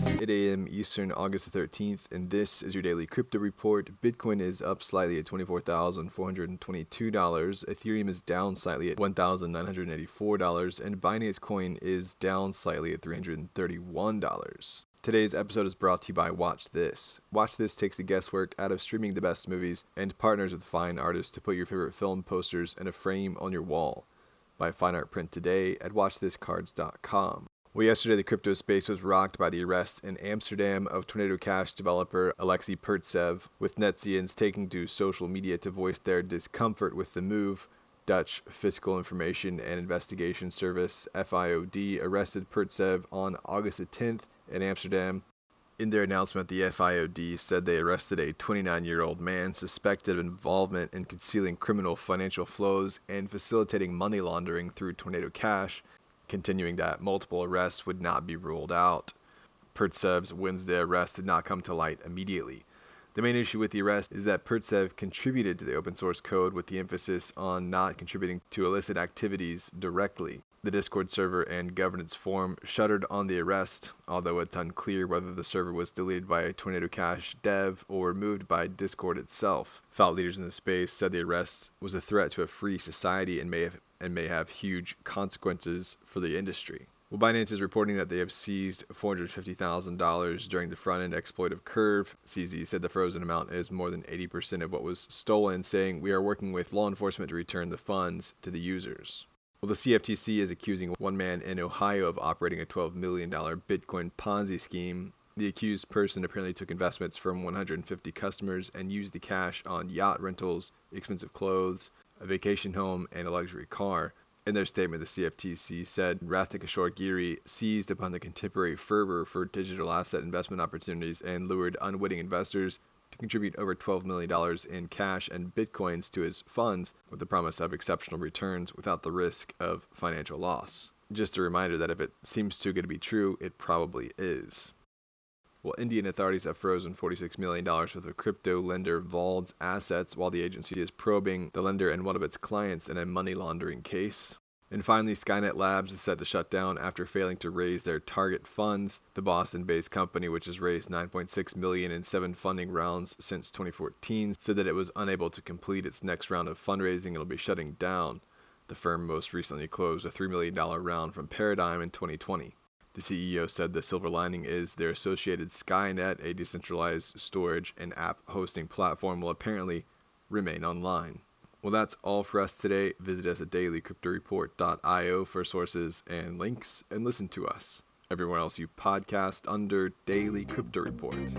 It's 8 a.m. Eastern, August 13th, and this is your daily crypto report. Bitcoin is up slightly at $24,422. Ethereum is down slightly at $1,984, and Binance Coin is down slightly at $331. Today's episode is brought to you by Watch This. Watch This takes the guesswork out of streaming the best movies and partners with fine artists to put your favorite film posters in a frame on your wall. Buy fine art print today at watchthiscards.com. Well, yesterday the crypto space was rocked by the arrest in Amsterdam of Tornado Cash developer Alexei Pertsev, with Netzians taking to social media to voice their discomfort with the move. Dutch Fiscal Information and Investigation Service (FIOD) arrested Pertsev on August 10th in Amsterdam. In their announcement, the FIOD said they arrested a 29 year old man suspected of involvement in concealing criminal financial flows and facilitating money laundering through Tornado Cash continuing that multiple arrests would not be ruled out. Pertsev's Wednesday arrest did not come to light immediately. The main issue with the arrest is that Pertsev contributed to the open source code with the emphasis on not contributing to illicit activities directly. The Discord server and governance forum shuttered on the arrest, although it's unclear whether the server was deleted by Tornado Cash dev or removed by Discord itself. Thought leaders in the space said the arrest was a threat to a free society and may have and may have huge consequences for the industry. Well, Binance is reporting that they have seized $450,000 during the front end exploit of Curve. CZ said the frozen amount is more than 80% of what was stolen, saying, We are working with law enforcement to return the funds to the users. Well, the CFTC is accusing one man in Ohio of operating a $12 million Bitcoin Ponzi scheme. The accused person apparently took investments from 150 customers and used the cash on yacht rentals, expensive clothes, a vacation home, and a luxury car. In their statement, the CFTC said Rathnik Ashore Giri seized upon the contemporary fervor for digital asset investment opportunities and lured unwitting investors to contribute over $12 million in cash and bitcoins to his funds with the promise of exceptional returns without the risk of financial loss. Just a reminder that if it seems too good to be true, it probably is. Well, Indian authorities have frozen $46 million worth of crypto lender Vauld's assets while the agency is probing the lender and one of its clients in a money laundering case. And finally, Skynet Labs is set to shut down after failing to raise their target funds. The Boston-based company, which has raised 9.6 million in seven funding rounds since 2014, said that it was unable to complete its next round of fundraising and will be shutting down. The firm most recently closed a $3 million round from Paradigm in 2020. The CEO said the silver lining is their associated Skynet, a decentralized storage and app hosting platform, will apparently remain online. Well, that's all for us today. Visit us at dailycryptoreport.io for sources and links and listen to us. Everywhere else you podcast under Daily Crypto Report.